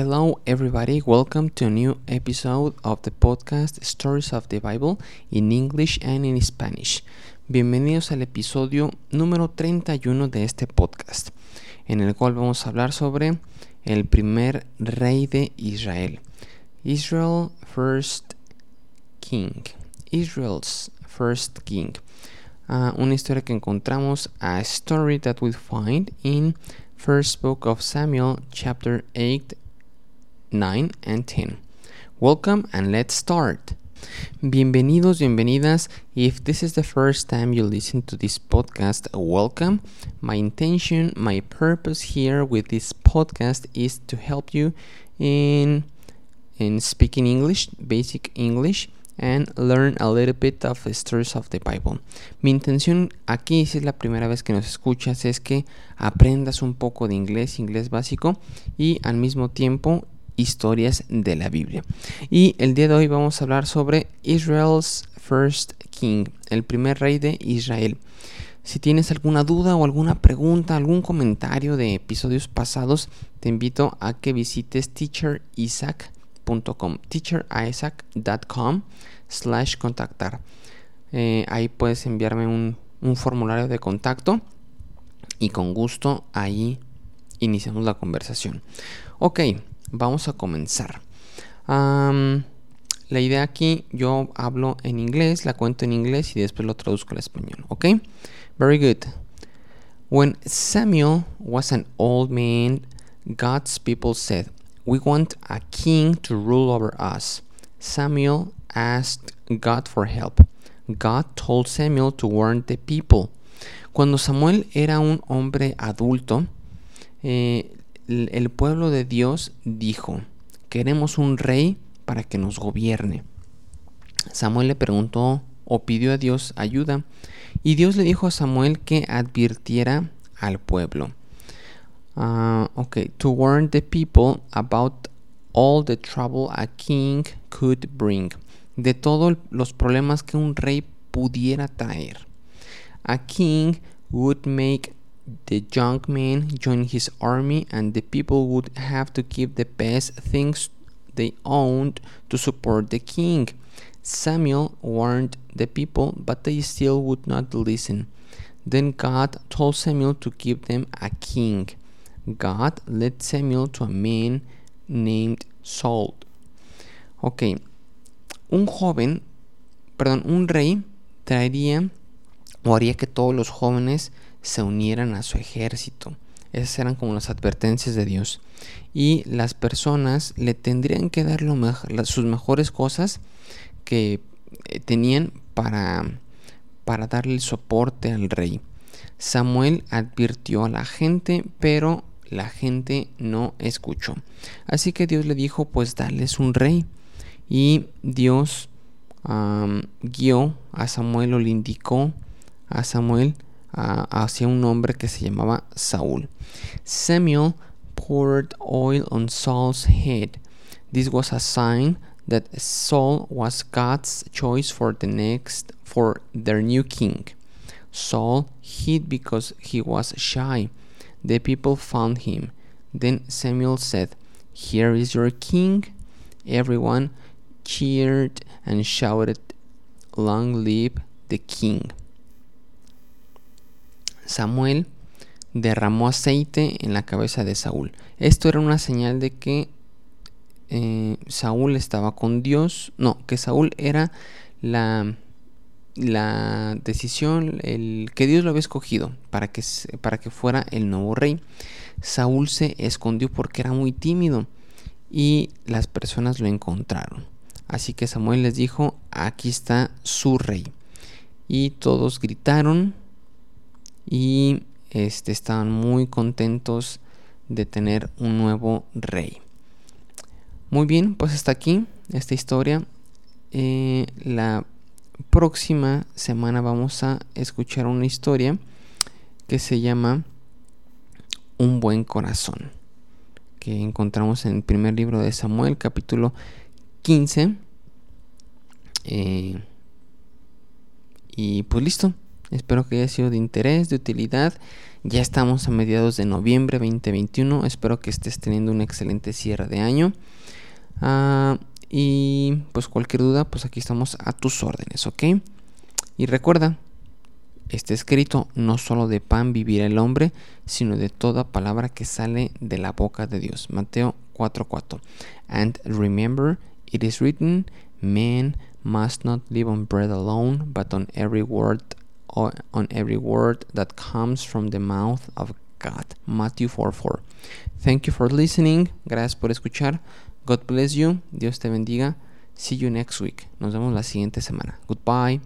Hello, everybody. Welcome to a new episode of the podcast Stories of the Bible in English and in Spanish. Bienvenidos al episodio número 31 de este podcast, en el cual vamos a hablar sobre el primer rey de Israel. Israel First King. Israel's First King. Uh, una historia que encontramos, a story that we find in First Book of Samuel, chapter 8, 9 and 10. Welcome and let's start. Bienvenidos, bienvenidas. If this is the first time you listen to this podcast, welcome. My intention, my purpose here with this podcast is to help you in in speaking English, basic English and learn a little bit of the stories of the Bible. Mi intención aquí, si es la primera vez que nos escuchas, es que aprendas un poco de inglés, inglés básico y al mismo tiempo historias de la Biblia. Y el día de hoy vamos a hablar sobre Israel's First King, el primer rey de Israel. Si tienes alguna duda o alguna pregunta, algún comentario de episodios pasados, te invito a que visites teacherisaac.com, teacherisaac.com slash contactar. Eh, ahí puedes enviarme un, un formulario de contacto y con gusto ahí iniciamos la conversación. Ok, vamos a comenzar. la idea aquí, yo hablo en inglés, la cuento en inglés y después lo traduzco al español. ¿Ok? Very good. When Samuel was an old man, God's people said, We want a king to rule over us. Samuel asked God for help. God told Samuel to warn the people. Cuando Samuel era un hombre adulto, eh, el pueblo de Dios dijo, queremos un rey para que nos gobierne. Samuel le preguntó o pidió a Dios ayuda y Dios le dijo a Samuel que advirtiera al pueblo. Uh, okay, to warn the people about all the trouble a king could bring, de todos los problemas que un rey pudiera traer. A king would make the young man join his army and the people would have to give the best things they owned to support the king. Samuel warned the people, but they still would not listen. Then God told Samuel to give them a king. God led Samuel to a man named Saul. Ok, un joven, perdón, un rey traería o haría que todos los jóvenes se unieran a su ejército. Esas eran como las advertencias de Dios. Y las personas le tendrían que dar sus mejores cosas que eh, tenían para, para darle soporte al rey. Samuel advirtió a la gente, pero la gente no escuchó. Así que Dios le dijo, pues darles un rey. Y Dios guió a Samuel o le indicó a Samuel hacia un hombre que se llamaba Saúl. Samuel poured oil on Saul's head. This was a sign that Saul was God's choice for the next for their new king. Saul hid because he was shy. The people found him. Then Samuel said, Here is your king. Everyone cheered and shouted, Long live the king. Samuel derramó aceite en la cabeza de Saúl. Esto era una señal de que eh, Saúl estaba con Dios. No, que Saúl era la, la decisión, el que Dios lo había escogido para que, para que fuera el nuevo rey. Saúl se escondió porque era muy tímido y las personas lo encontraron. Así que Samuel les dijo, aquí está su rey. Y todos gritaron y este, estaban muy contentos de tener un nuevo rey. Muy bien, pues hasta aquí esta historia. Eh, la próxima semana vamos a escuchar una historia que se llama Un buen corazón, que encontramos en el primer libro de Samuel, capítulo 15. Eh, y pues listo, Espero que haya sido de interés, de utilidad Ya estamos a mediados de noviembre 2021. Espero que estés teniendo un excelente cierre de año. Ah, y pues cualquier duda, pues aquí estamos a tus órdenes, ¿ok? Y recuerda, está escrito, no solo de pan vivirá el hombre, sino de toda palabra que sale de la boca de Dios. Mateo 4:4. And remember, it is written, man must not live on bread alone, but on every word on every word that comes from the mouth of God. Matthew 4:4. Thank you for listening. Gracias por escuchar. God bless you. Dios te bendiga. See you next week. Nos vemos la siguiente semana. Goodbye.